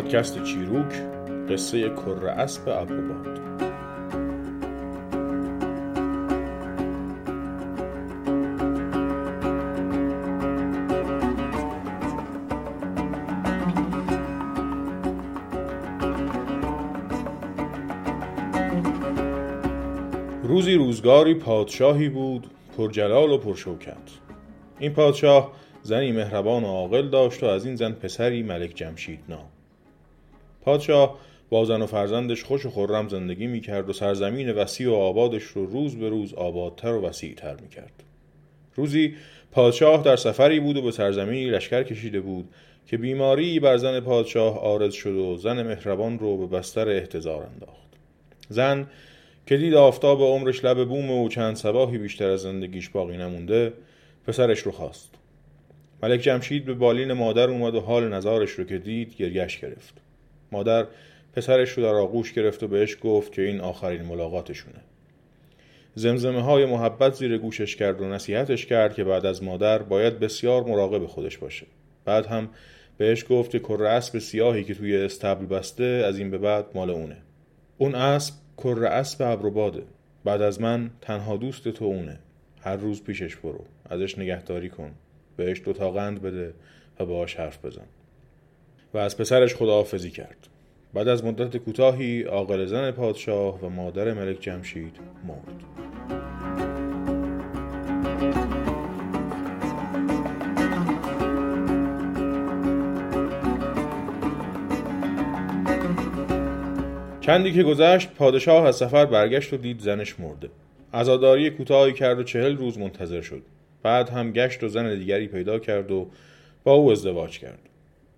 پادکست چیروک قصه کر اسب ابروباد روزی روزگاری پادشاهی بود پرجلال و پرشوکت. این پادشاه زنی مهربان و عاقل داشت و از این زن پسری ملک جمشید نام. پادشاه با زن و فرزندش خوش و خرم زندگی می‌کرد و سرزمین وسیع و آبادش رو روز به روز آبادتر و وسیعتر می‌کرد. روزی پادشاه در سفری بود و به سرزمینی لشکر کشیده بود که بیماری بر زن پادشاه آرز شد و زن مهربان رو به بستر احتضار انداخت. زن که دید آفتاب عمرش لب بوم و چند سباهی بیشتر از زندگیش باقی نمونده پسرش رو خواست. ملک جمشید به بالین مادر اومد و حال نظارش رو که دید گریش گرفت. مادر پسرش رو در آغوش گرفت و بهش گفت که این آخرین ملاقاتشونه. زمزمه های محبت زیر گوشش کرد و نصیحتش کرد که بعد از مادر باید بسیار مراقب خودش باشه. بعد هم بهش گفت که کره اسب سیاهی که توی استبل بسته از این به بعد مال اونه. اون اسب کره اسب ابروباده. بعد از من تنها دوست تو اونه. هر روز پیشش برو. ازش نگهداری کن. بهش دو تا قند بده و باهاش حرف بزن. و از پسرش خداحافظی کرد. بعد از مدت کوتاهی عاقل زن پادشاه و مادر ملک جمشید مرد. چندی که گذشت پادشاه از سفر برگشت و دید زنش مرده. عزاداری کوتاهی کرد و چهل روز منتظر شد. بعد هم گشت و زن دیگری پیدا کرد و با او ازدواج کرد.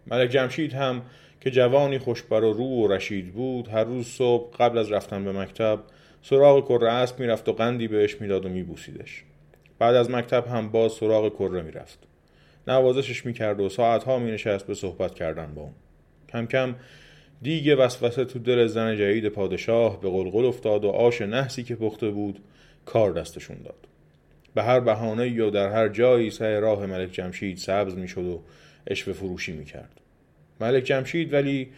ملک جمشید هم که جوانی خوشبر و رو و رشید بود هر روز صبح قبل از رفتن به مکتب سراغ کره اسب می‌رفت و قندی بهش می‌داد و میبوسیدش. بعد از مکتب هم باز سراغ کره می‌رفت. نوازشش می‌کرد و ساعتها مینشست به صحبت کردن با اون. کم کم دیگه وسوسه تو دل زن جدید پادشاه به قلقل افتاد و آش نحسی که پخته بود کار دستشون داد. به هر بهانه یا در هر جایی سه راه ملک جمشید سبز می‌شد و اشوه فروشی می‌کرد. ملک جمشید ولی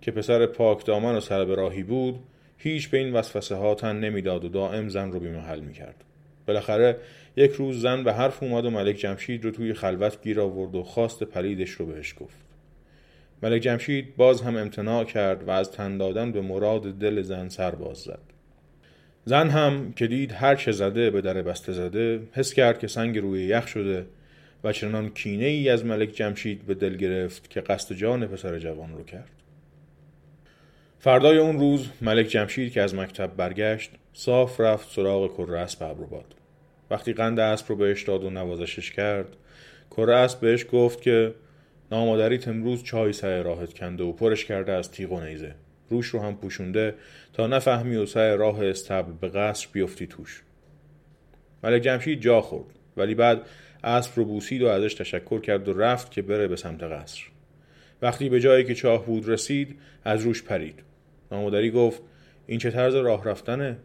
که پسر پاک دامن و سر راهی بود هیچ به این وسوسه ها تن نمی‌داد و دائم زن رو بیمحل می‌کرد. بالاخره یک روز زن به حرف اومد و ملک جمشید رو توی خلوت گیر آورد و خواست پلیدش رو بهش گفت. ملک جمشید باز هم امتناع کرد و از تن دادن به مراد دل زن سر باز زد. زن هم که دید هر چه زده به در بسته زده حس کرد که سنگ روی یخ شده و چنان کینه ای از ملک جمشید به دل گرفت که قصد جان پسر جوان رو کرد. فردای اون روز ملک جمشید که از مکتب برگشت صاف رفت سراغ کره اسب ابروباد وقتی قند اسب رو بهش داد و نوازشش کرد کره اسب بهش گفت که نامادریت امروز چای سر راهت کنده و پرش کرده از تیغ و نیزه. روش رو هم پوشونده تا نفهمی و سر راه استبل به قصر بیفتی توش. ملک جمشید جا خورد ولی بعد اسب رو بوسید و ازش تشکر کرد و رفت که بره به سمت قصر. وقتی به جایی که چاه بود رسید از روش پرید. نامادری گفت این چه طرز راه رفتنه؟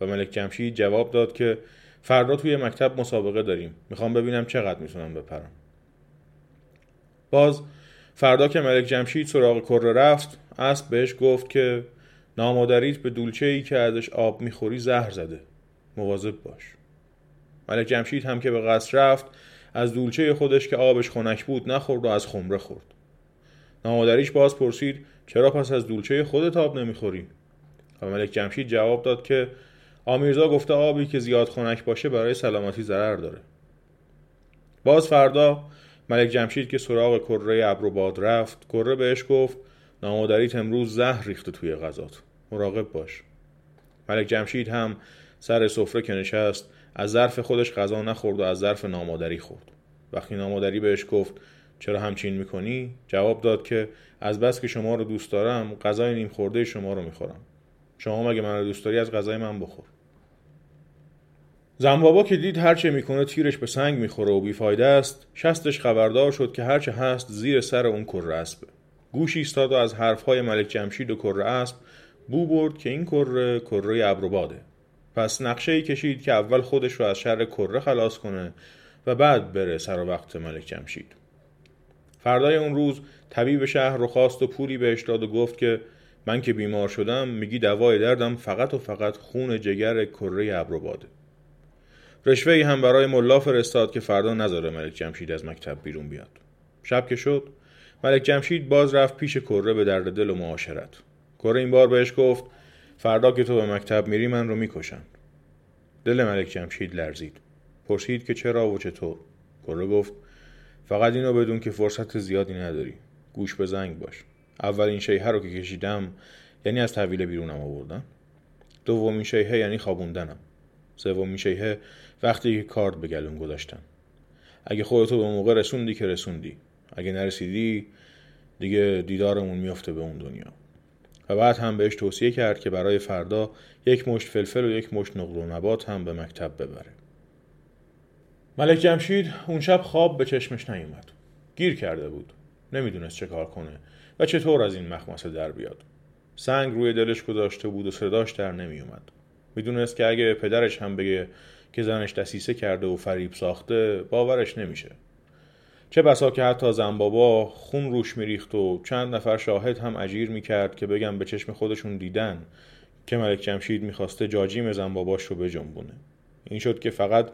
و ملک جمشید جواب داد که فردا توی مکتب مسابقه داریم. می‌خوام ببینم چقدر می‌تونم بپرم. باز فردا که ملک جمشید سراغ کره رفت اسب بهش گفت که نامادریت به دولچه ای که ازش آب می‌خوری زهر زده. مواظب باش. ملک جمشید هم که به قصر رفت از دولچه خودش که آبش خنک بود نخورد و از خمره خورد. نامادریش باز پرسید چرا پس از دولچه خودت آب نمی‌خوری؟ و ملک جمشید جواب داد که آمیرزا گفته آبی که زیاد خنک باشه برای سلامتی ضرر داره. باز فردا ملک جمشید که سراغ کره ابروباد رفت کره بهش گفت نامادریت امروز زهر ریخته توی غذات. مراقب باش. ملک جمشید هم سر سفره که نشست از ظرف خودش غذا نخورد و از ظرف نامادری خورد. وقتی نامادری بهش گفت چرا همچین می‌کنی؟ جواب داد که از بس که شما رو دوست دارم غذای نیم خورده شما رو می‌خورم. شما مگه من رو دوست داری از غذای من بخور؟ زنبابا که دید هرچه می‌کنه تیرش به سنگ می‌خوره و بیفایده است شستش خبردار شد که هرچه هست زیر سر اون کره اسبه گوش ایستاد و از حرفهای ملک جمشید و کره اسب بو برد که این کره کره ابروباده. پس نقشه ای کشید که اول خودش رو از شر کره خلاص کنه و بعد بره سر وقت ملک جمشید. فردای اون روز طبیب شهر رو خواست و پولی بهش داد و گفت که من که بیمار شدم میگی دوای دردم فقط و فقط خون جگر کره ابروباده. رشوه ای هم برای ملا فرستاد که فردا نذاره ملک جمشید از مکتب بیرون بیاد. شب که شد ملک جمشید باز رفت پیش کره به درد دل و معاشرت. کره این بار بهش گفت فردا که تو به مکتب میری من رو می‌کشن. دل ملک جمشید لرزید. پرسید که چرا و چطور. کره گفت فقط اینو بدون که فرصت زیادی نداری. گوش به زنگ باش. اولین شیهه رو که کشیدم یعنی از تحویل بیرونم آوردن دومین شیهه یعنی خوابوندنم. سومین شیهه وقتی که کارد به گلون گذاشتن اگه خودتو به موقع رسوندی که رسوندی. اگه نرسیدی دیگه دیدارمون میفته به اون دنیا. و بعد هم بهش توصیه کرد که برای فردا یک مشت فلفل و یک مشت نقل و نبات هم به مکتب ببره. ملک جمشید اون شب خواب به چشمش نیومد. گیر کرده بود. نمی‌دونست چه کار کنه و چطور از این مخمسه در بیاد. سنگ روی دلش گذاشته بود و صداش در نمیومد می‌دونست که اگه پدرش هم بگه که زنش دسیسه کرده و فریب ساخته باورش نمیشه. چه بسا که حتی زنبابا خون روش میریخت و چند نفر شاهد هم اجیر می‌کرد که بگم به چشم خودشون دیدن که ملک جمشید می‌خواسته جاجیم زنباباش رو بجنبونه. این شد که فقط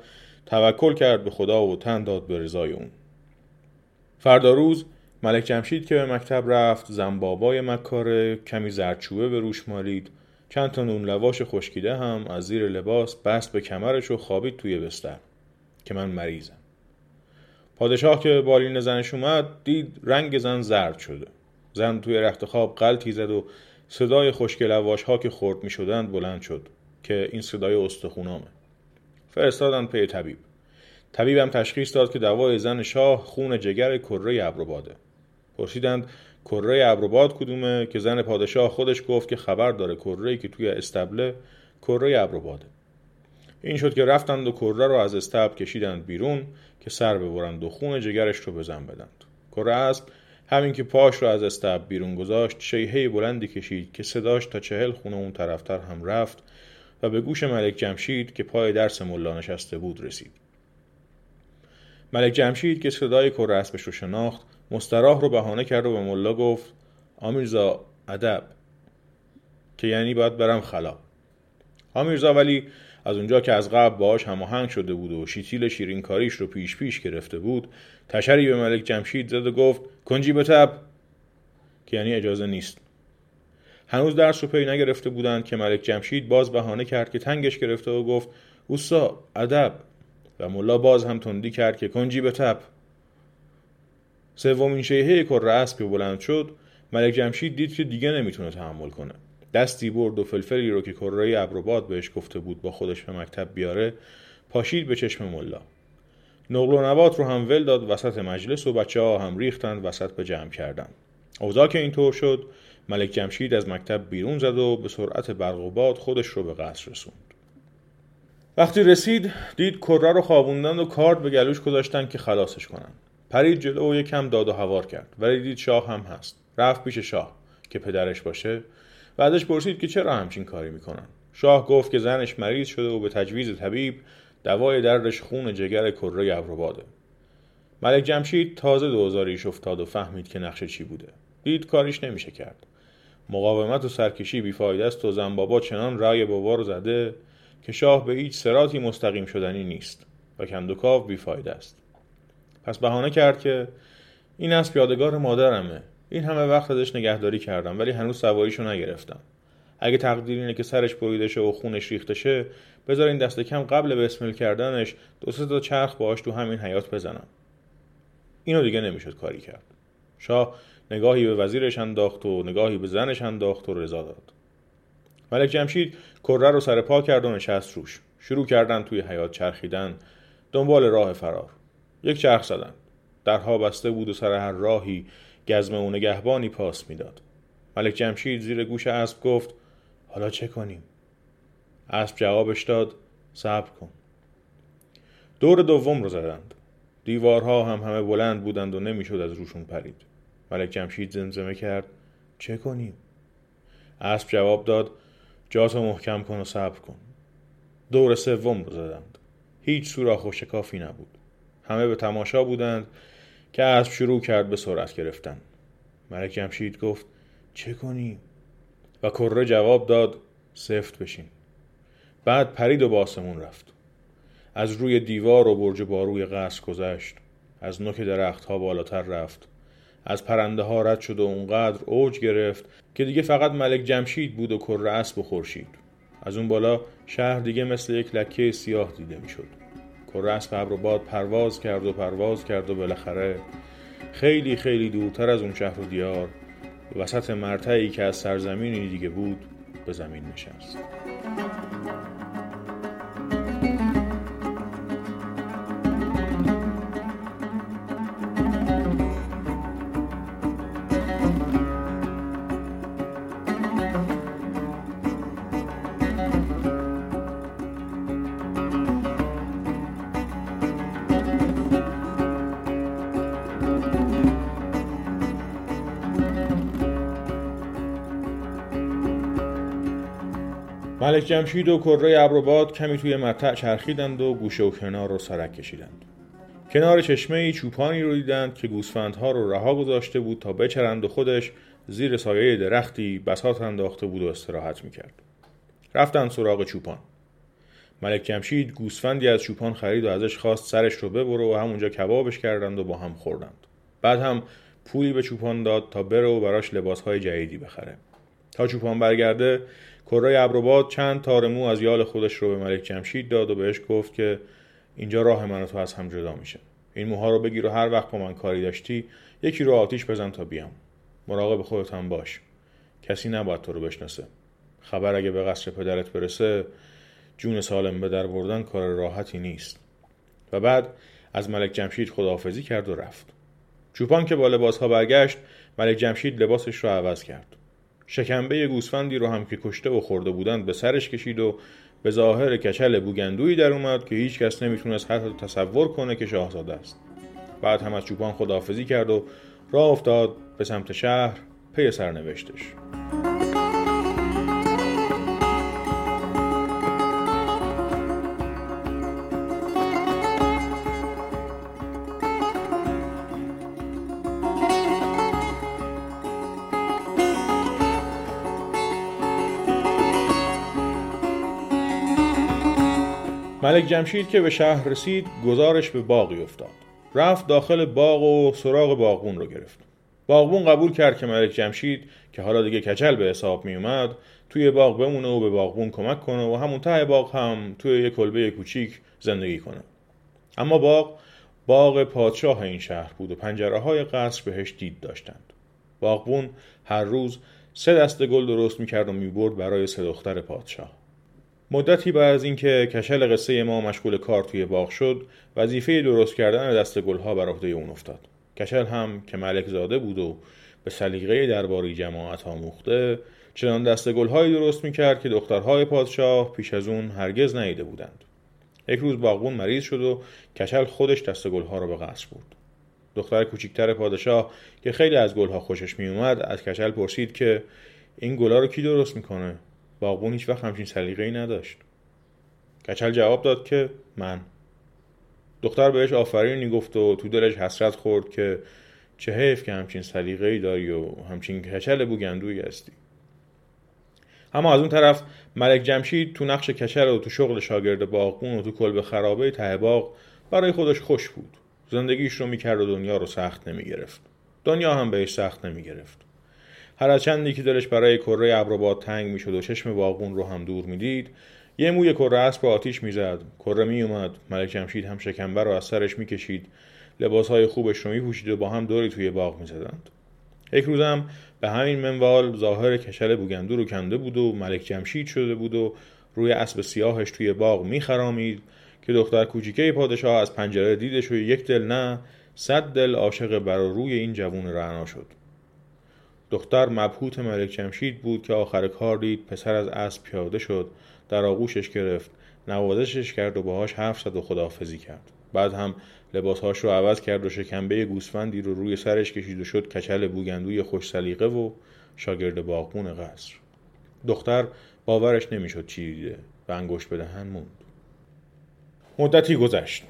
توکل کرد به خدا و تن داد به رضای اون. فردا روز ملک جمشید که به مکتب رفت زنبابای مکاره کمی زرچوبه به روش مالید. چند تا نون لواش خشکیده هم از زیر لباس بست به کمرش و خوابید توی بستر که من مریضم. پادشاه که بالین زنش اومد دید رنگ زن زرد شده. زن توی رخت خواب قلتی زد و صدای خشک لواش ها که خورد می شدند بلند شد که این صدای استخونامه. فرستادن پی طبیب. طبیبم تشخیص داد که دوای زن شاه خون جگر کره ابروباده. پرسیدند کره ابروباد کدومه؟ که زن پادشاه خودش گفت که خبر داره کره که توی استبله کره ابروباده. این شد که رفتند و کره رو از استب کشیدند بیرون. که سر ببرند و خون جگرش رو بزن بدند. کره اسب همین که پاش رو از استب بیرون گذاشت شیهه بلندی کشید که صداش تا چهل خونه اون طرفتر هم رفت و به گوش ملک جمشید که پای درس ملا نشسته بود رسید. ملک جمشید که صدای کره اسبش رو شناخت مستراح رو بهانه کرد و به ملا گفت آمیرزا ادب. که یعنی باید برم خلا. آمیرزا ولی از اونجا که از قبل باش هماهنگ شده بود و شیتیل شیرین کاریش رو پیش پیش گرفته بود تشری به ملک جمشید زد و گفت کنجی به تب. که یعنی اجازه نیست. هنوز درس رو پی نگرفته بودند که ملک جمشید باز بهانه کرد که تنگش گرفته و گفت اوسا ادب. و ملا باز هم تندی کرد که کنجی به تب. سومین شیهه کره اسب که بلند شد ملک جمشید دید که دیگه نمی‌تونه تحمل کنه. دستی برد و فلفلی رو که کره ابروباد بهش گفته بود با خودش به مکتب بیاره پاشید به چشم ملا. نقل و نبات رو هم ول داد وسط مجلس و بچه ها هم ریختند وسط به جمع کردن. اوضاع که اینطور شد ملک جمشید از مکتب بیرون زد و به سرعت برق و باد خودش رو به قصر رسوند. وقتی رسید دید کره رو خوابوندن و کارد به گلوش گذاشتن که خلاصش کنن. پرید جلو و یکم داد و هوار کرد. ولی دید شاه هم هست. رفت پیش شاه که پدرش باشه. بعدش پرسید که چرا همچین کاری می‌کنن. شاه گفت که زنش مریض شده و به تجویز طبیب دوای دردش خون جگر کره ابروباده ملک جمشید تازه دوزاریش افتاد و فهمید که نقشه چی بوده. دید کاریش نمیشه کرد. مقاومت و سرکشی بیفایده است و زنبابا چنان رای بابا رو زده که شاه به هیچ سراتی مستقیم شدنی نیست و کندوکاو بیفایده است. پس بهانه کرد که این اسب یادگار مادرمه. این همه وقت ازش نگهداری کردم ولی هنوز سواریشو نگرفتم. اگه تقدیر اینه که سرش بریده شه و خونش ریخته شه بذار این دست کم قبل بسمل کردنش دو سه تا چرخ باهاش تو همین حیات بزنم. اینو دیگه نمی‌شد کاری کرد. شاه نگاهی به وزیرش انداخت و نگاهی به زنش انداخت و رضا داد. ملک جمشید کره رو سر پا کرد و نشست روش. شروع کردن توی حیات چرخیدن. دنبال راه فرار. یک چرخ زدن. درها بسته بود و سر هر راهی گزمه و نگهبانی پاس می‌داد. ملک جمشید زیر گوش اسب گفت حالا چه کنیم؟ اسب جوابش داد صبر کن. دور دوم رو زدند. دیوارها هم همه بلند بودند و نمی‌شد از روشون پرید. ملک جمشید زمزمه کرد چه کنیم؟ اسب جواب داد جاتو محکم کن و صبر کن. دور سوم رو زدند. هیچ سوراخ و شکافی نبود. همه به تماشا بودند که اسب شروع کرد به سرعت گرفتن. ملک جمشید گفت چه کنیم؟ و کره جواب داد سفت بشین بعد پرید و به آسمون رفت. از روی دیوار و برج باروی قصر گذشت. از نوک درختها بالاتر رفت. از پرنده ها رد شد و اونقدر اوج گرفت که دیگه فقط ملک جمشید بود و کره اسب و خورشید. از اون بالا شهر دیگه مثل یک لکه سیاه دیده می‌شد. کره اسب ابر باد پرواز کرد و پرواز کرد و بالاخره خیلی خیلی دورتر از اون شهر و دیار وسط مرتعی که از سرزمینی دیگه بود به زمین نشست. ملک جمشید و کره ابروباد کمی توی مطع چرخیدند و گوشه و کنار رو سرک کشیدند. کنار چشمه ای چوپانی رو دیدند که گوسفندها رو رها گذاشته بود تا بچرند و خودش زیر سایه درختی بساط انداخته بود و استراحت می‌کرد. رفتند سراغ چوپان. ملک جمشید گوسفندی از چوپان خرید و ازش خواست سرش رو ببره و همونجا کبابش کردند و با هم خوردند. بعد هم پولی به چوپان داد تا بره و براش لباسهای جدیدی بخره. تا چوپان برگرده کره ابروباد چند تار مو از یال خودش رو به ملک جمشید داد و بهش گفت که اینجا راه من تو از هم جدا میشه. این موها رو بگیر و هر وقت با من کاری داشتی یکی رو آتیش بزن تا بیام. مراقب خودت هم باش. کسی نباید تو رو بشناسه. خبر اگه به قصر پدرت برسه جون سالم به در بردن کار راحتی نیست. و بعد از ملک جمشید خداحافظی کرد و رفت. چوپان که با لباس ها برگشت ملک جمشید لباسش رو عوض کرد. شکمبه گوسفندی رو هم که کشته و خورده بودند به سرش کشید و به ظاهر کچل بوگندویی در اومد که هیچ کس نمی‌تونست حتی تصور کنه که شاهزاده است. بعد هم از چوپان خداحافظی کرد و راه افتاد به سمت شهر پی سرنوشتش. ملک جمشید که به شهر رسید گزارش به باقی افتاد. رفت داخل باغ و سراغ باغبون رو گرفت. باغبون قبول کرد که ملک جمشید که حالا دیگه کچل به حساب می اومد توی باغ بمونه و به باغبون کمک کنه و همون ته باغ هم توی یک کلبه کوچیک زندگی کنه. اما باغ باغ پادشاه این شهر بود و پنجره های قصر بهش دید داشتند. باغبون هر روز سه دسته گل درست می‌کرد و می‌برد برای سه دختر پادشاه. مدتی بعد از اینکه کشل قصه ما مشغول کار توی باغ شد وظیفه درست کردن دست گلها بر عهده اون افتاد. کشل هم که ملک زاده بود و به سلیقه درباری جماعت آموخته چنان دست گلهایی درست می‌کرد که دخترهای پادشاه پیش از اون هرگز ندیده بودند. یک روز باغبون مریض شد و کشل خودش دست گلها را به قصر برد. دختر کوچکتر پادشاه که خیلی از گلها خوشش میومد از کشل پرسید که این گلها رو کی درست می‌کنه؟ باغبون هیچ وقت همچین سلیقه‌ای نداشت. کچل جواب داد که من. دختر بهش آفرینی گفت و تو دلش حسرت خورد که چه حیف که همچین سلیقه‌ای داری و همچین کچل بوگندویی هستی. اما از اون طرف ملک جمشید تو نقش کچل و تو شغل شاگرد باغبون و تو کلب خرابه ته باغ برای خودش خوش بود. زندگیش رو می‌کرد و دنیا رو سخت نمی‌گرفت. دنیا هم بهش سخت نمی‌گرفت. هر چندی که دلش برای کره ابروباد تنگ می‌شد و چشم باغبون رو هم دور می‌دید یه موی کره اسب آتیش می‌زد. کره میومد ملک جمشید هم شکمبر رو از سرش می‌کشید. لباسهای خوبش رو میپوشید و با هم دوری توی باغ می‌زدند. یک روزم به همین منوال ظاهر کشل بوگندو رو کنده بود و ملک جمشید شده بود و روی اسب سیاهش توی باغ میخرامید که دختر کوچیکه پادشاه از پنجره دیدش و یک دل نه صد دل عاشق بر روی این جوون رعنا شد. دختر مبهوت ملک جمشید بود که آخر کار دید پسر از اسب پیاده شد در آغوشش گرفت نوازشش کرد و باهاش حرف زد و خداحافظی کرد. بعد هم لباسهاش رو عوض کرد و شکمبه گوسفندی رو روی سرش کشید و شد کچل بوگندوی خوش سلیقه و شاگرد باغبون قصر. دختر باورش نمی‌شد چی دیده و انگشت به دهن موند. مدتی گذشت.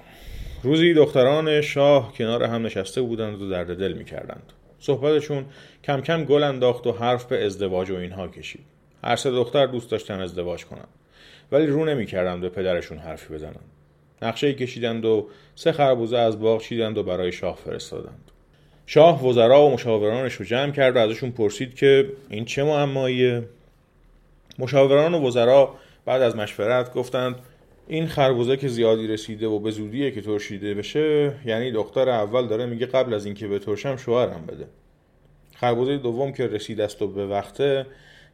روزی دختران شاه کنار هم نشسته بودند و درد دل می‌کردند. صحبتشون کم کم گل انداخت و حرف به ازدواج و اینها کشید. هر سه دختر دوست داشتن ازدواج کنند ولی رو نمی‌کردند به پدرشون حرفی بزنند نقشه کشیدند و سه خربوزه از باغ چیدند و برای شاه فرستادند. شاه وزرا و مشاورانش رو جمع کرد و ازشون پرسید که این چه معماییه؟ مشاوران و وزرا بعد از مشورت گفتند این خربوزه که زیادی رسیده و به زودیه که ترشیده بشه یعنی دختر اول داره میگه قبل از اینکه به ترشم شوهرم بده. خربوزه دوم که رسید است و به وقته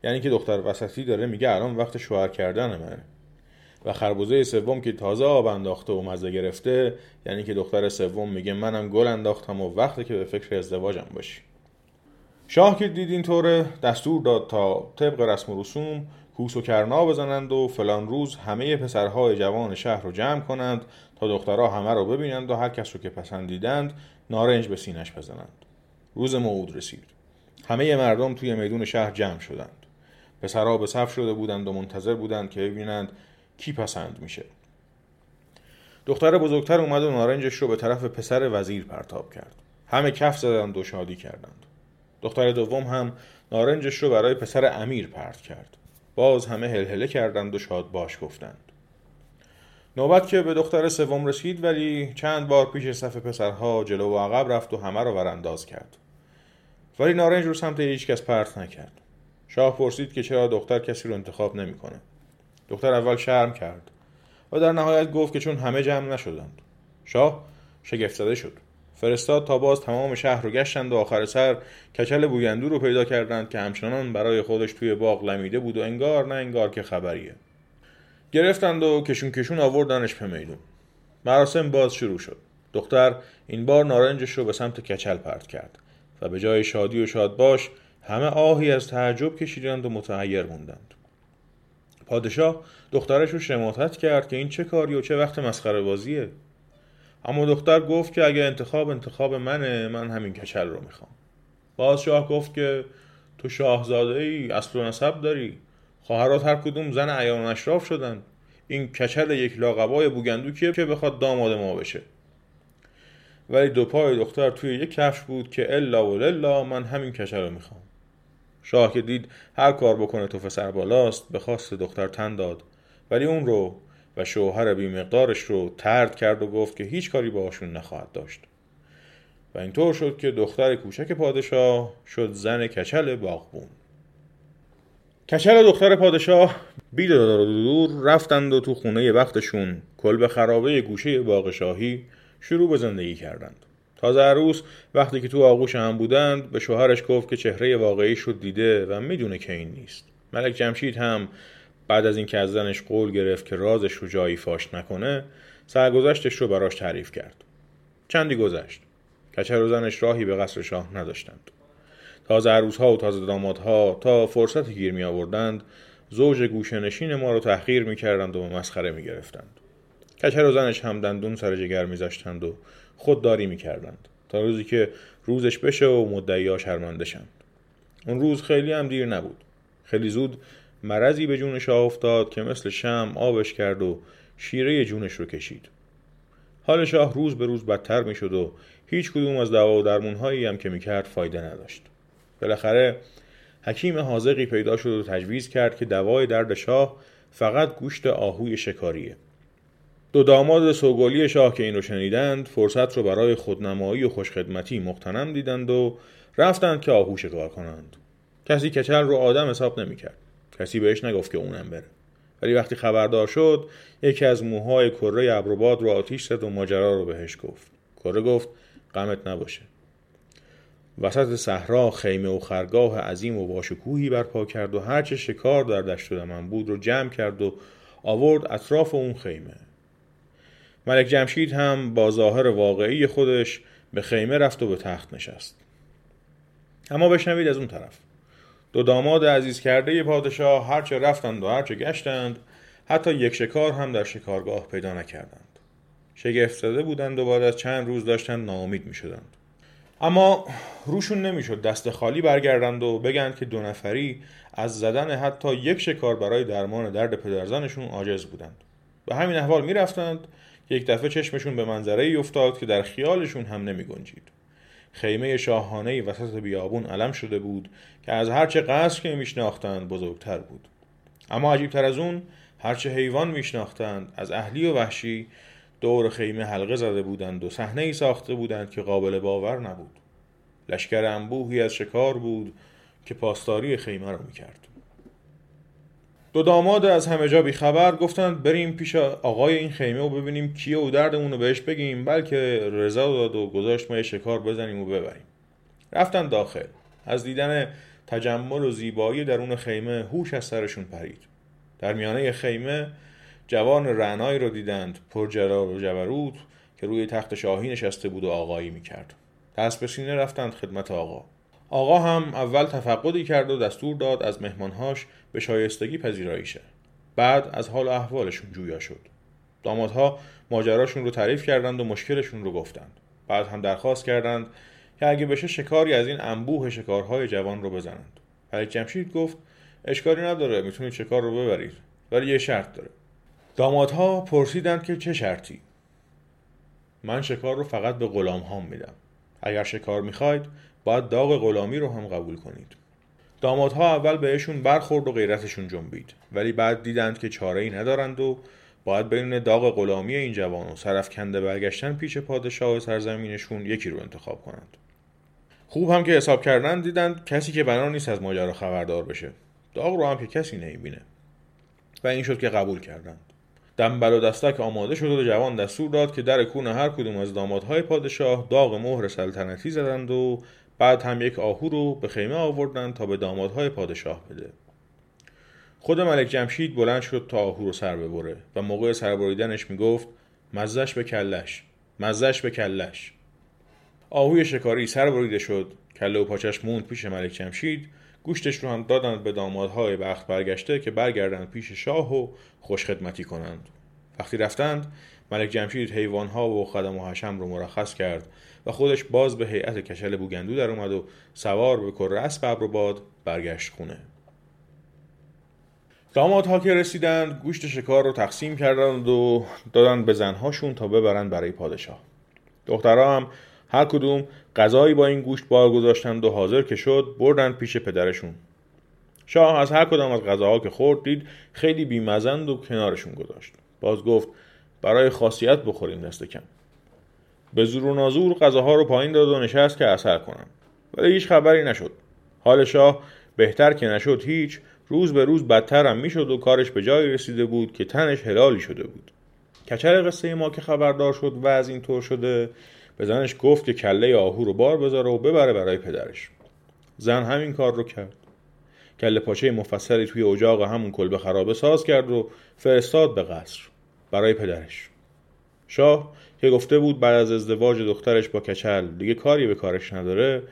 یعنی که دختر وسطی داره میگه الان وقت شوهر کردن منه. و خربوزه سوم که تازه آب انداخته و مزه گرفته یعنی که دختر سوم میگه منم گل انداختم و وقتی که به فکر ازدواجم باشی. شاه که دید اینطوره دستور داد تا طبق رسم و رسوم کوس و کرنا بزنند و فلان روز همه پسرهای جوان شهر رو جمع کنند تا دخترها همه رو ببینند و هر کس رو که پسندیدند نارنج به سینش بزنند. روز موعود رسید. همه مردم توی میدون شهر جمع شدند. پسرها به صف شده بودند و منتظر بودند که ببینند کی پسند میشه. دختر بزرگتر اومد و نارنجش رو به طرف پسر وزیر پرتاب کرد. همه کف زدند و شادی کردند. دختر دوم هم نارنجش رو برای پسر امیر پرت کرد. باز همه هلهله کردند و شاد باش گفتند. نوبت که به دختر سوم رسید ولی چند بار پیش صف پسرها جلو و عقب رفت و همه رو ورانداز کرد. ولی نارنج رو سمت هیچکس پرت نکرد. شاه پرسید که چرا دختر کسی رو انتخاب نمی‌کنه دختر اول شرم کرد و در نهایت گفت که چون همه جمع نشدند. شاه شگفت شد. فرستاد تا باز تمام شهر رو گشتند و آخر سر کچل بویندو رو پیدا کردند که همچنان برای خودش توی باغ لمیده بود و انگار نه انگار که خبریه. گرفتند و کشون کشون آوردنش به میدون. مراسم باز شروع شد. دختر این بار نارنجش رو به سمت کچل پرت کرد و به جای شادی و شاد باش همه آهی از تعجب کشیدند و متحیر موندند. پادشاه دخترش رو شماتت کرد که این چه کاری و چه وقت مسخره بازیه؟ اما دختر گفت که اگه انتخاب انتخاب منه من همین کچل رو می‌خوام. باز شاه گفت که تو شاهزاده ای اصل و نسب داری. خواهرات هر کدوم زن عیان اشراف شدن. این کچل یک لاقبای بوگندو که بخواد داماد ما بشه. ولی دو پای دختر توی یک کفش بود که الا و للا من همین کچل رو می‌خوام. شاه که دید هر کار بکنه تو سر بالاست به خواست دختر تن داد. ولی اون رو و شوهر بیمقدارش رو ترد کرد و گفت که هیچ کاری باهاشون نخواهد داشت. و اینطور شد که دختر کوچک پادشاه شد زن کچل باغبون. کچل دختر پادشاه بی دار دور رفتند و تو خونه وقتشون به خرابه گوشه باغ شاهی شروع به زندگی کردند. تازه عروس وقتی که تو آغوش هم بودند به شوهرش گفت که چهره واقعی شد دیده و می‌دونه که این نیست. ملک جمشید هم بعد از اینکه از زنش قول گرفت که رازش رو جایی فاش نکنه سرگذشتش رو براش تعریف کرد. چندی گذشت؟ کچر و زنش راهی به قصر شاه نداشتند. تازه عروسها و تازه دامادها تا فرصت گیر می آوردند زوج گوشنشین ما رو تحقیر می کردند و مسخره می گرفتند کچر و زنش هم دندون سر جگر می زشتند و خودداری می کردند تا روزی که روزش بشه و مدعیا شرمنده شند. اون روز خیلی هم دیر نبود. خیلی زود مرضی به جون شاه افتاد که مثل شم آبش کرد و شیره جونش رو کشید. حال شاه روز به روز بدتر می شد و هیچ کدوم از دوا و درمونهایی هم که می کرد فایده نداشت. بالاخره حکیم حاضقی پیدا شد و تجویز کرد که دوای درد شاه فقط گوشت آهوی شکاریه. دو داماد سوگلی شاه که این رو شنیدند فرصت رو برای خودنمایی و خوشخدمتی مقتنم دیدند و رفتند که آهو شکار کنند. کسی کچل رو آدم حساب نمی‌کرد. کسی بهش نگفت که اونم بره. ولی وقتی خبردار شد یکی از موهای کره ابروباد رو آتیش زد و ماجرا رو بهش گفت. کره گفت غمت نباشه. وسط صحرا خیمه و خرگاه عظیم و باشکوهی برپا کرد و هرچه شکار در دشت من بود رو جمع کرد و آورد اطراف اون خیمه. ملک جمشید هم با ظاهر واقعی خودش به خیمه رفت و به تخت نشست. اما بشنوید از اون طرف. دو داماد عزیز کرده پادشاه هرچه رفتند و هرچه گشتند حتی یک شکار هم در شکارگاه پیدا نکردند شگفت زده بودند و بعد از چند روز داشتند ناامید می شدند. اما روشون نمی‌شد دست خالی برگردند و بگند که دو نفری از زدن حتی یک شکار برای درمان درد پدرزنشون عاجز بودند به همین احوال می‌رفتند یک دفعه چشمشون به منظره ای افتاد که در خیالشون هم نمی گنجید. خیمه شاهانه وسط بیابون علم شده بود که از هرچه قصر که میشناختند بزرگتر بود. اما عجیبتر از اون هرچه حیوان میشناختند از اهلی و وحشی دور خیمه حلقه زده بودند و صحنه ای ساخته بودند که قابل باور نبود. لشکر انبوهی از شکار بود که پاسداری خیمه را می‌کرد. دو داماد از همه جا خبر گفتند بریم پیش آقای این خیمه و ببینیم کیه و دردمون رو بهش بگیم بلکه رضا داد و گذاشت ما شکار بزنیم و ببریم. رفتن داخل. از دیدن تجمل و زیبایی درون خیمه هوش از سرشون پرید. در میانه خیمه جوان رعنایی رو دیدند پر جلال و جبروت که روی تخت شاهی نشسته بود و آقایی می‌کرد. دست به سینه رفتند خدمت آقا. آقا هم اول تفقدی کرد و دستور داد از مهمانهاش به شایستگی پذیرایی شه. بعد از حال و احوالشون جویا شد. دامادها ماجراشون رو تعریف کردند و مشکلشون رو گفتند. بعد هم درخواست کردند که اگه بشه شکاری از این انبوه شکارهای جوان رو بزنند. ولی جمشید گفت اشکالی نداره می‌تونید شکار رو ببرید. ولی یه شرط داره. دامادها پرسیدند که چه شرطی؟ من شکار رو فقط به غلام هام میدم. اگر شکار می‌خواید باید داغ غلامی رو هم قبول کنید. دامادها اول بهشون برخورد و غیرتشون جنبید. ولی بعد دیدند که چاره ای ندارند و باید بین داغ غلامی این جوان و سرفکنده برگشتن پیش پادشاه سرزمینشون یکی رو انتخاب کنند. خوب هم که حساب کردن دیدند کسی که بنا نیست از ماجرا خبردار بشه. داغ رو هم که کسی نمی‌بینه. و این شد که قبول کردند. دنبل و دستک آماده شد و جوان دستور داد که در کون هر کدوم از دامادهای پادشاه داغ مهر سلطنتی زدند و بعد هم یک آهو رو به خیمه آوردند تا به دامادهای پادشاه بده. خود ملک جمشید بلند شد تا آهو رو سر ببره و موقع سربریدنش می‌گفت مزش به کلش مزش به کلش. آهوی شکاری سر بریده شد کله و پاچش موند پیش ملک جمشید گوشتش رو هم دادند به دامادهای بخت برگشته که برگردند پیش شاه و خوشخدمتی کنند. وقتی رفتند ملک جمشید حیوانها و خدم و حشم رو مرخص کرد و خودش باز به هیئت کشل بوگندو در اومد و سوار به کره اسب و باد برگشت خونه. دامادها که رسیدند گوشت شکار رو تقسیم کردند و دادند به زنهاشون تا ببرند برای پادشاه. دخترها هم هر کدوم غذایی با این گوشت بار گذاشتند و حاضر که شد بردند پیش پدرشون. شاه از هر کدام از غذاها که خورد دید خیلی بیمزند و کنارشون گذاشت. باز گفت برای خاصیت بخوریم دست کم. به زور و نازور غذاها رو پایین داد و نشست که اثر کنن ولی هیچ خبری نشد. حال شاه بهتر که نشد هیچ روز به روز بدتر هم می‌شد و کارش به جایی رسیده بود که تنش هلالی شده بود. کچل قصه ما که خبردار شد و از این طور شده به زنش گفت که کله آهو رو بار بذاره و ببره برای پدرش. زن همین کار رو کرد. کله پاچه مفصلی توی اجاق همون کلبه خرابه ساز کرد و فرستاد به قصر. برای پدرش. شاه که گفته بود بعد از ازدواج دخترش با کچل دیگه کاری به کارش نداره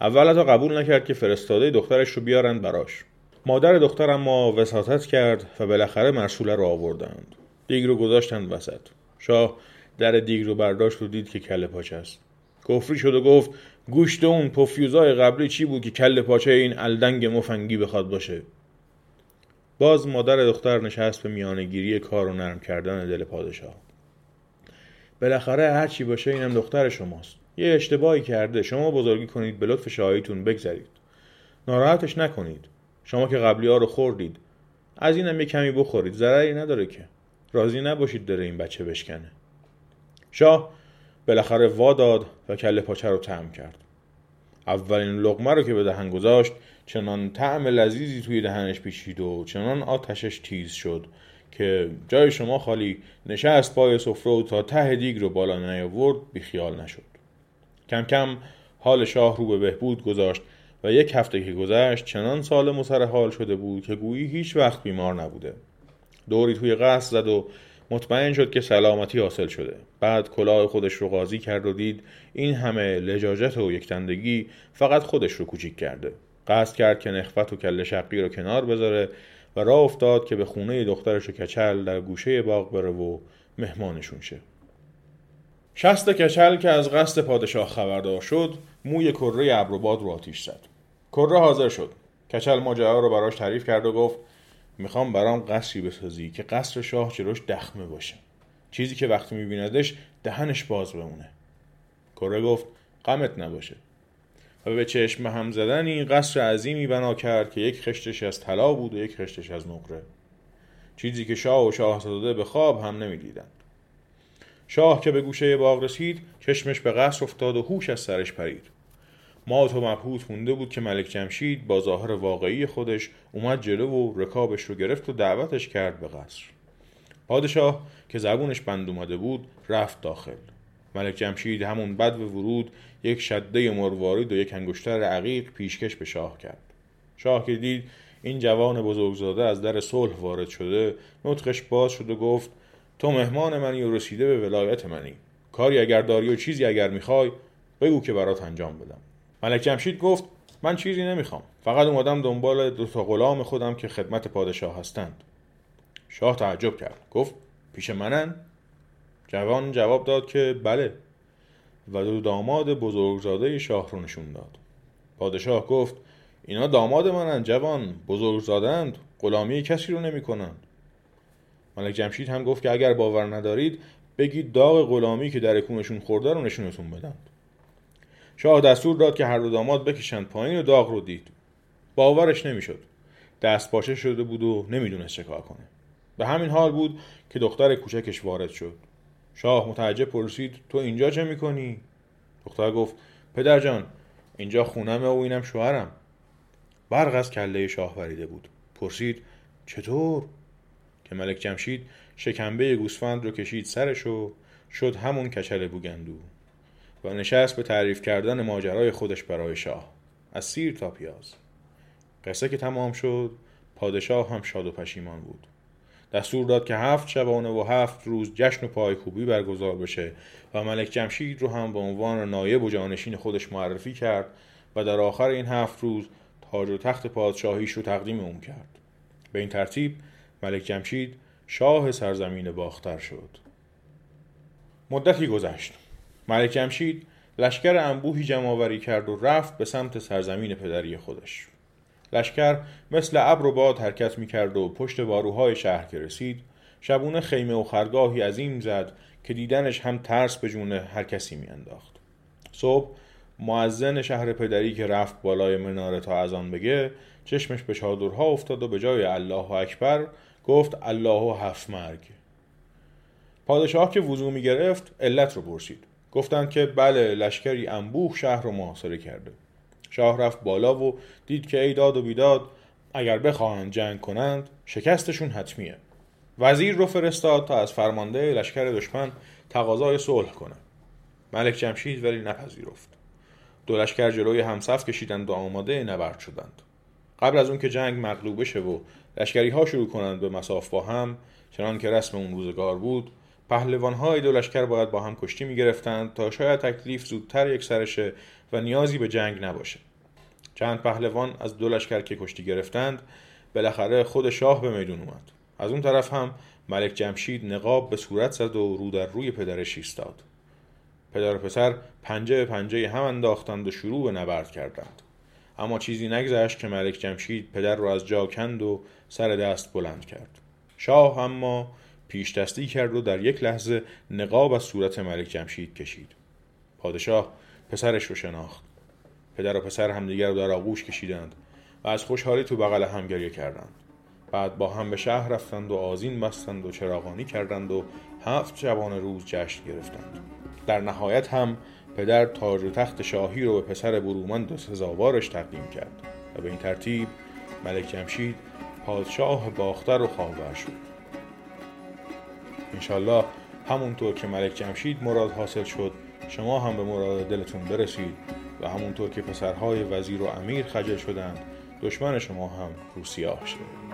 اول تا قبول نکرد که فرستاده دخترش رو بیارن براش. مادر دختر اما وساطت کرد و بالاخره مرسوله رو آوردند. دیگ رو گذاشتند وسط. شاه در دیگ رو برداشت و دید که کله پاچه است. کفری شد و گفت گوشت اون پفیوزای قبلی چی بود که کله پاچه این الدنگ مفنگی بخواد باشه؟ باز مادر دختر نشست به میانگیری کار و نرم کردن دل پادشاه. بالاخره هر چی باشه اینم دختر شماست. یه اشتباهی کرده. شما بزرگی کنید به لطف شاهیتون بگذرید. ناراحتش نکنید. شما که قبلی ها رو خوردید. از اینم یه کمی بخورید. ضرری نداره که. راضی نباشید داره این بچه بشکنه. شاه بالاخره وا داد و کله پاچه رو تعم کرد. اولین لغمه رو که به دهن گذاشت چنان طعم لذیذی توی دهنش پیچید و چنان آتشش تیز شد که جای شما خالی نشست پای سفره و تا ته دیگ رو بالا نیاورد بیخیال نشد. کم کم حال شاه رو به بهبود گذاشت و یک هفته که گذشت چنان سال مسر حال شده بود که گویی هیچ وقت بیمار نبوده. دوری توی قصد زد و مطمئن شد که سلامتی حاصل شده. بعد کلاه خودش رو قاضی کرد و دید این همه لجاجت و یکتندگی فقط خودش رو کوچیک کرده. قصد کرد که نخفت و کل شقی رو کنار بذاره و راه افتاد که به خونه دخترش کچل در گوشه باغ بره و مهمانشون شه. شست کچل که از قصد پادشاه خبردار شد موی کره ابروباد رو آتیش زد. کره حاضر شد. کچل ماجرا رو براش تعریف کرد و گفت می‌خوام برام قصری بسازی که قصر شاه جلوش دخمه باشه. چیزی که وقتی میبیندش دهنش باز بمونه. کره گفت غمت نباشه. و به چشم هم زدنی قصر عظیمی بنا کرد که یک خشتش از طلا بود و یک خشتش از نقره. چیزی که شاه و شاهزاده به خواب هم نمی‌دیدند. شاه که به گوشه باغ رسید چشمش به قصر افتاد و هوش از سرش پرید. مات و مبهوت مونده بود که ملک جمشید با ظاهر واقعی خودش اومد جلو و رکابش رو گرفت و دعوتش کرد به قصر. پادشاه که زبونش بند اومده بود رفت داخل. ملک جمشید همون بد و ورود یک شده مروارید و یک انگشتر عقیق پیشکش به شاه کرد. شاه که دید این جوان بزرگزاده از در صلح وارد شده نطقش باز شد و گفت تو مهمان منی و رسیده به ولایت منی. کاری اگر داری و چیزی اگر می‌خوای بگو که برات انجام بدم. ملک جمشید گفت من چیزی نمی‌خوام. فقط اومدم دنبال دو تا غلام خودم که خدمت پادشاه هستند. شاه تعجب کرد. گفت پیش منن؟ جوان جواب داد که بله. و دو داماد بزرگزاده شاه رو نشون داد. پادشاه گفت اینا داماد منن جوان بزرگزادند غلامی کسی رو نمی‌کنند ملک جمشید هم گفت که اگر باور ندارید بگید داغ غلامی که در کونشون خورده رو نشونتون بدند شاه دستور داد که هر دو داماد بکشند پایین و داغ رو دید. باورش نمی‌شد. دست پاشه شده بود و نمی‌دونست چه کار کنه. به همین حال بود که دختر کوچکش وارد شد. شاه متعجب پرسید تو اینجا چه می‌کنی؟ دختر گفت پدر جان اینجا خونمه و اینم شوهرم. برق از کله شاه وریده بود. پرسید چطور؟ که ملک جمشید شکمبه گوسفند رو کشید سرش و شد همون کچل بوگندو و نشست به تعریف کردن ماجرای خودش برای شاه. از سیر تا پیاز. قصه که تمام شد پادشاه هم شاد و پشیمان بود. دستور داد که هفت شبانه و هفت روز جشن و پایکوبی برگزار بشه و ملک جمشید رو هم به عنوان نایب و جانشین خودش معرفی کرد و در آخر این هفت روز تاج و تخت پادشاهیش رو تقدیم اون کرد. به این ترتیب ملک جمشید شاه سرزمین باختر شد. مدتی گذشت. ملک جمشید لشکر انبوهی جمع کرد و رفت به سمت سرزمین پدری خودش. لشکر مثل ابر و باد حرکت می کرد و پشت باروهای شهر که رسید شبونه خیمه و خرگاهی عظیم زد که دیدنش هم ترس به جون هر کسی می انداخت. صبح معزن شهر پدری که رفت بالای مناره تا از آن بگه چشمش به چادرها افتاد و به جای الله اکبر گفت الله و هفت مرگ. پادشاه که وضوع می گرفت علت رو پرسید. گفتند که بله لشکری انبوه شهر رو محاصره کرده. شاه رفت بالا و دید که ای داد و بیداد اگر بخواهند جنگ کنند شکستشون حتمیه. وزیر رو فرستاد تا از فرمانده لشکر دشمن تقاضای صلح کنه. ملک جمشید ولی نپذیرفت. دو لشکر جلوی همصف کشیدند و آماده نبرد شدند. قبل از اون که جنگ مغلوبه شه و لشکری ها شروع کنند به مساف با هم چنان که رسم اون روزگار بود پهلوان های دو لشکر باید با هم کشتی می گرفتند تا شاید تکلیف زودتر یک سرشه و نیازی به جنگ نباشه. چند پهلوان از دو لشکر که کشتی گرفتند بالاخره خود شاه به میدون اومد. از اون طرف هم ملک جمشید نقاب به صورت زد و رو در روی پدرش ایستاد پدر و پسر پنجه به پنجه هم انداختند و شروع به نبرد کردند. اما چیزی نگذشت که ملک جمشید پدر را از جا کند و سر دست بلند کرد. شاه اما پیش دستی کرد و در یک لحظه نقاب از صورت ملک جمشید کشید. پادشاه پسرش رو شناخت. پدر و پسر همدیگر رو در آغوش کشیدند و از خوشحالی تو بغل هم گریه کردند. بعد با هم به شهر رفتند و آزین بستند و چراغانی کردند و هفت شبانه روز جشن گرفتند. در نهایت هم پدر تاج و تخت شاهی رو به پسر برومند و سزاوارش تقدیم کرد و به این ترتیب ملک جمشید پادشاه باختر و خاور شد. انشالله همونطور که ملک جمشید مراد حاصل شد شما هم به مراد دلتون برسید و همونطور که پسرهای وزیر و امیر خجل شدند دشمن شما هم روسیاه شد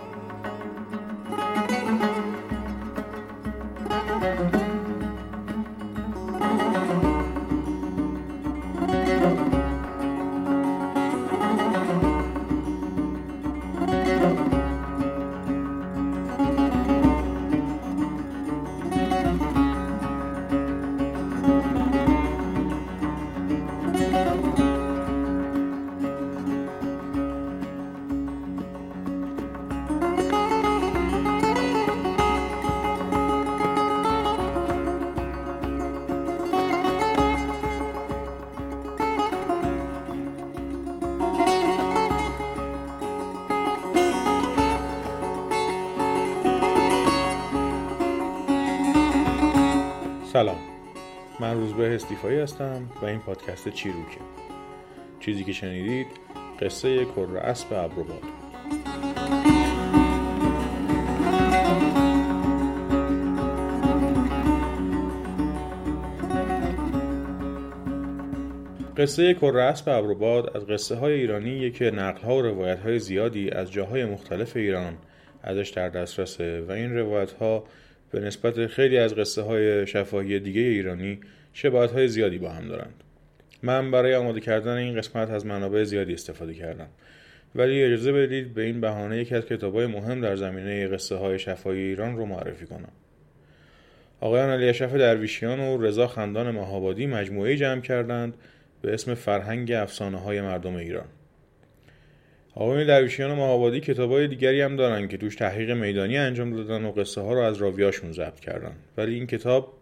صالح استیفایی هستم و این پادکست چیروکه. چیزی که شنیدید قصه کر اسب ابروباد. قصه کر اسب ابروباد از قصه های ایرانی که نقل ها و روایت های زیادی از جاهای مختلف ایران ازش در دسترسه و این روایت ها به نسبت خیلی از قصه های شفاهی دیگه ایرانی شباهت های زیادی با هم دارند. من برای آماده کردن این قسمت از منابع زیادی استفاده کردم. ولی اجازه بدید به این بهانه یکی از کتاب های مهم در زمینه قصه های شفاهی ایران رو معرفی کنم. آقایان علی اشرف درویشیان و رضا خندان مهابادی مجموعه جمع کردند به اسم فرهنگ افسانه های مردم ایران. آقایان درویشیان و مهابادی کتابای دیگری هم دارن که توش تحقیق میدانی انجام دادن و قصه ها رو از راویاشون ضبط کردن. ولی این کتاب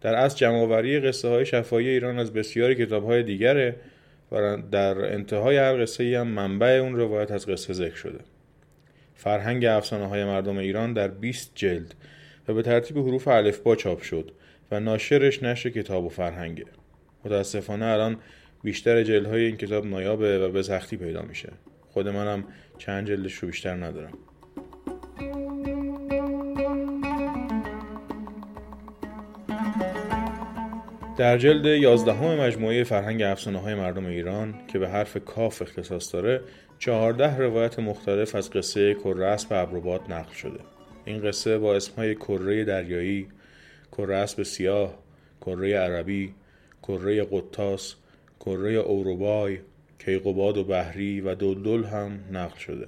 در اصل جمعآوری قصه های شفاهی ایران از بسیاری کتاب های دیگره و در انتهای هر قصه ای هم منبع اون روایت از قصه ذکر شده. فرهنگ افسانه های مردم ایران در 20 جلد و به ترتیب حروف الفبا چاپ شد و ناشرش نشر کتاب و فرهنگه. متاسفانه الان بیشتر جلدهای این کتاب نایابه و به سختی پیدا میشه. خود منم چند جلدش رو بیشتر ندارم. در جلد یازدهم مجموعه فرهنگ افسانه های مردم ایران که به حرف کاف اختصاص داره چهارده روایت مختلف از قصه کره اسب ابروباد نقل شده. این قصه با اسمهای کره دریایی کره اسب سیاه کره عربی کره قطاس کره اوروبای کیقوباد و بحری و دلدل هم نقل شده.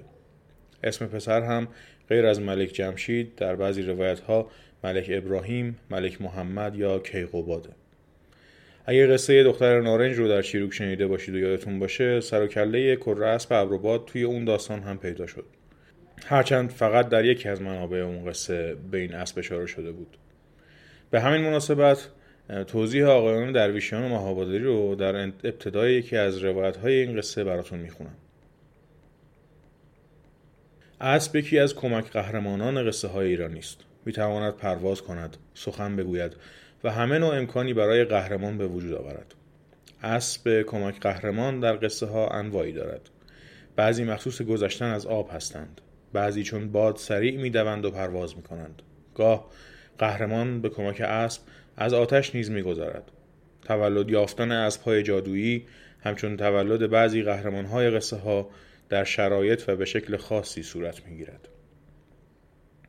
اسم پسر هم غیر از ملک جمشید در بعضی روایت ها ملک ابراهیم، ملک محمد یا کیقوباده. اگه قصه دختر نارنج رو در چیروک شنیده باشید و یادتون باشه سر و کله کره اسب ابروباد توی اون داستان هم پیدا شد. هرچند فقط در یکی از منابع اون قصه به این اسب اشاره شده بود. به همین مناسبت توضیح آقایان درویشیان و مهابادری رو در ابتدای یکی از روایت های این قصه براتون می‌خونم. اسب یکی از کمک قهرمانان قصه های ایرانی است. می‌تواند پرواز کند سخن بگوید و همه نوع امکانی برای قهرمان به وجود آورد. اسب کمک قهرمان در قصه ها انواعی دارد. بعضی مخصوص گذشتن از آب هستند. بعضی چون باد سریع می‌دوند و پرواز می‌کنند. گاه قهرمان به کمک اسب از آتش نیز می‌گذارد تولد یافتن اسبهای جادویی همچون تولد بعضی قهرمانهای قصه ها در شرایط و به شکل خاصی صورت می‌گیرد.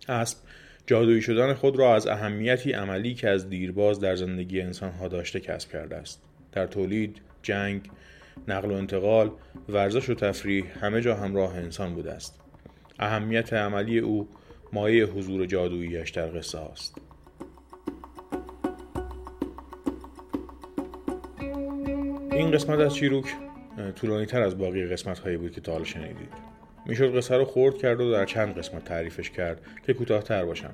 اسب جادویی شدن خود را از اهمیتی عملی که از دیرباز در زندگی انسانها داشته کسب کرده است. در تولید جنگ نقل و انتقال ورزش و تفریح همه جا همراه انسان بوده است. اهمیت عملی او مایه حضور جادوییش در قصه هاست این قسمت از چیروک طولانی تر از باقی قسمت هایی بود که تا حالا شنیدید. می‌شد قصه رو خرد کرد و در چند قسمت تعریفش کرد که کوتاهتر باشن.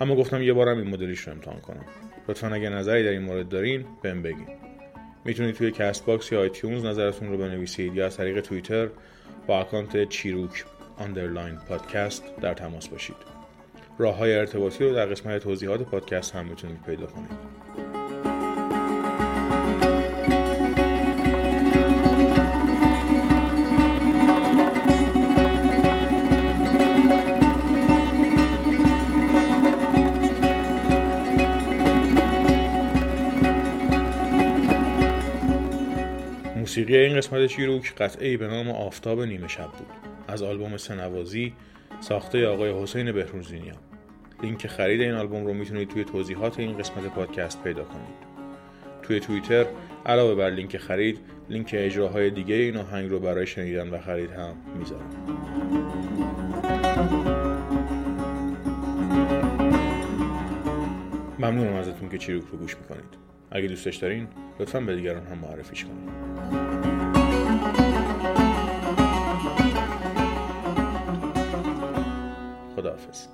اما گفتم یه بارم این مدلیش رو امتحان کنم. لطفا اگه نظری در این مورد دارین بهم بگین. می‌تونید توی کست باکس یا آیتیونز نظرتون رو بنویسید یا از طریق توییتر با account چیروک underline podcast در تماس باشید. راه های ارتباطی رو در قسمت توضیحات پادکست هم می‌تونید پیدا کنید. موسیقی این قسمت شیروک قطعه به نام آفتاب نیمه شب بود. از آلبوم سنوازی ساخته آقای حسین بهروزینیا لینک خرید این آلبوم رو می‌تونید توی توضیحات این قسمت پادکست پیدا کنید. توی توییتر علاوه بر لینک خرید لینک اجراهای دیگه این آهنگ رو برای شنیدن و خرید هم می‌ذارم. ممنونم ازتون که چیروک رو گوش می‌کنید. اگه دوستش دارین لطفا به دیگران هم معرفیش کنید. خداحافظ.